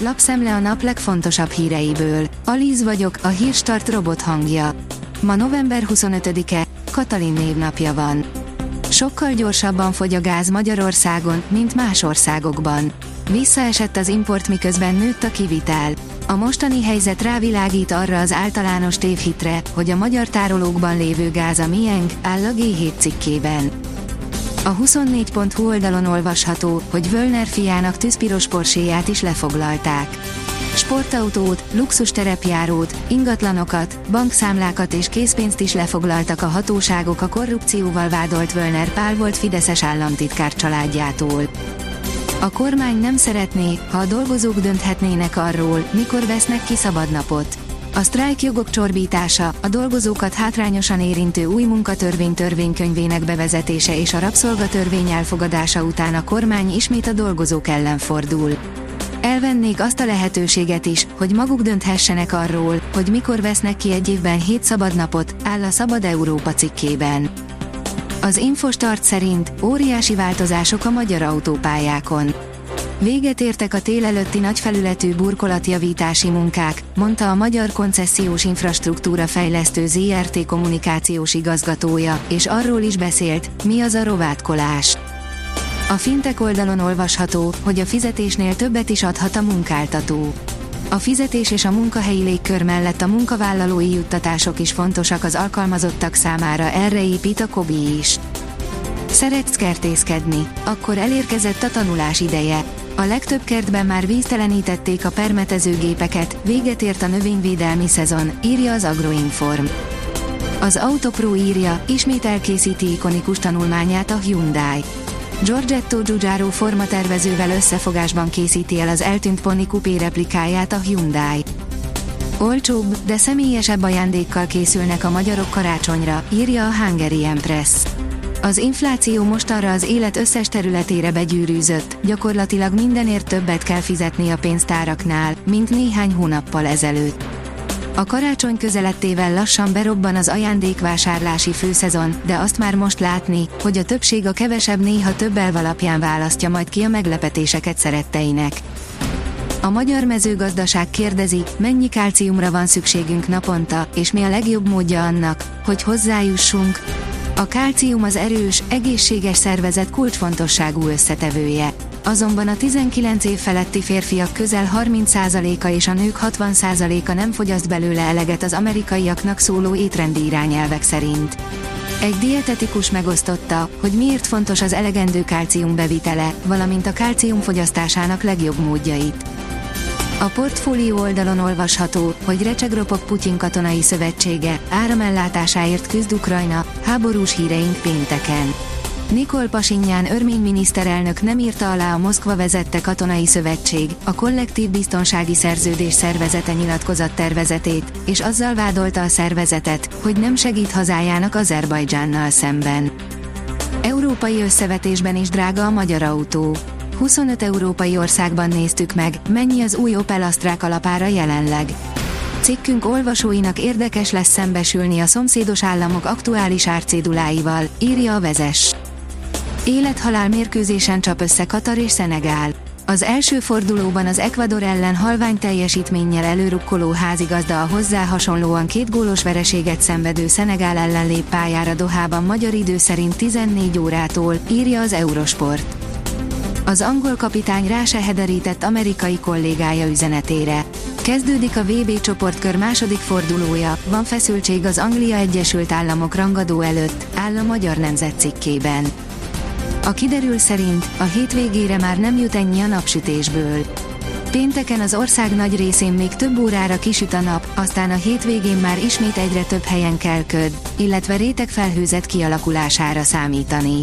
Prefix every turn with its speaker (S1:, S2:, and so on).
S1: lapszemle a nap legfontosabb híreiből. Alíz vagyok, a hírstart robot hangja. Ma november 25-e, Katalin névnapja van. Sokkal gyorsabban fogy a gáz Magyarországon, mint más országokban. Visszaesett az import miközben nőtt a kivitel. A mostani helyzet rávilágít arra az általános tévhitre, hogy a magyar tárolókban lévő gáz a miénk, áll a G7 cikkében. A 24.hu oldalon olvasható, hogy Völner fiának tűzpiros porséját is lefoglalták. Sportautót, luxus terepjárót, ingatlanokat, bankszámlákat és készpénzt is lefoglaltak a hatóságok a korrupcióval vádolt Völner Pál volt Fideszes államtitkár családjától. A kormány nem szeretné, ha a dolgozók dönthetnének arról, mikor vesznek ki szabadnapot. A sztrájk jogok csorbítása, a dolgozókat hátrányosan érintő új munkatörvény törvénykönyvének bevezetése és a rabszolgatörvény elfogadása után a kormány ismét a dolgozók ellen fordul. Elvennék azt a lehetőséget is, hogy maguk dönthessenek arról, hogy mikor vesznek ki egy évben 7 szabadnapot, áll a Szabad Európa cikkében. Az Infostart szerint óriási változások a magyar autópályákon. Véget értek a tél előtti nagyfelületű burkolatjavítási munkák, mondta a Magyar Koncesziós Infrastruktúra Fejlesztő ZRT kommunikációs igazgatója, és arról is beszélt, mi az a rovátkolás. A fintek oldalon olvasható, hogy a fizetésnél többet is adhat a munkáltató. A fizetés és a munkahelyi légkör mellett a munkavállalói juttatások is fontosak az alkalmazottak számára, erre épít a KOBI is. Szeretsz kertészkedni? Akkor elérkezett a tanulás ideje. A legtöbb kertben már víztelenítették a permetezőgépeket, véget ért a növényvédelmi szezon, írja az Agroinform. Az Autopro írja, ismét elkészíti ikonikus tanulmányát a Hyundai. Giorgetto Giugiaro formatervezővel összefogásban készíti el az eltűnt Pony Coupé replikáját a Hyundai. Olcsóbb, de személyesebb ajándékkal készülnek a magyarok karácsonyra, írja a Hungary Press. Az infláció mostanra az élet összes területére begyűrűzött, gyakorlatilag mindenért többet kell fizetni a pénztáraknál, mint néhány hónappal ezelőtt. A karácsony közelettével lassan berobban az ajándékvásárlási főszezon, de azt már most látni, hogy a többség a kevesebb néha több elv alapján választja majd ki a meglepetéseket szeretteinek. A magyar mezőgazdaság kérdezi, mennyi kálciumra van szükségünk naponta, és mi a legjobb módja annak, hogy hozzájussunk. A kálcium az erős, egészséges szervezet kulcsfontosságú összetevője. Azonban a 19 év feletti férfiak közel 30%-a és a nők 60%-a nem fogyaszt belőle eleget az amerikaiaknak szóló étrendi irányelvek szerint. Egy dietetikus megosztotta, hogy miért fontos az elegendő kálcium bevitele, valamint a kálcium fogyasztásának legjobb módjait. A portfólió oldalon olvasható, hogy recsegropok Putyin katonai szövetsége, áramellátásáért küzd Ukrajna, háborús híreink pénteken. Nikol Pasinyán örmény miniszterelnök nem írta alá a Moszkva vezette katonai szövetség, a kollektív biztonsági szerződés szervezete nyilatkozat tervezetét, és azzal vádolta a szervezetet, hogy nem segít hazájának Azerbajdzsánnal szemben. Európai összevetésben is drága a magyar autó. 25 európai országban néztük meg, mennyi az új Opel Astra alapára jelenleg. Cikkünk olvasóinak érdekes lesz szembesülni a szomszédos államok aktuális árcéduláival, írja a vezes. Élethalál mérkőzésen csap össze Katar és Szenegál. Az első fordulóban az Ecuador ellen halvány teljesítménnyel előrukkoló házigazda a hozzá hasonlóan két gólos vereséget szenvedő Szenegál ellen lép pályára Dohában magyar idő szerint 14 órától, írja az Eurosport. Az angol kapitány rá se hederített amerikai kollégája üzenetére. Kezdődik a VB csoportkör második fordulója, van feszültség az Anglia Egyesült Államok rangadó előtt, áll a Magyar Nemzet cikkében. A kiderül szerint a hétvégére már nem jut ennyi a napsütésből. Pénteken az ország nagy részén még több órára kisüt a nap, aztán a hétvégén már ismét egyre több helyen kell köd, illetve rétegfelhőzet kialakulására számítani.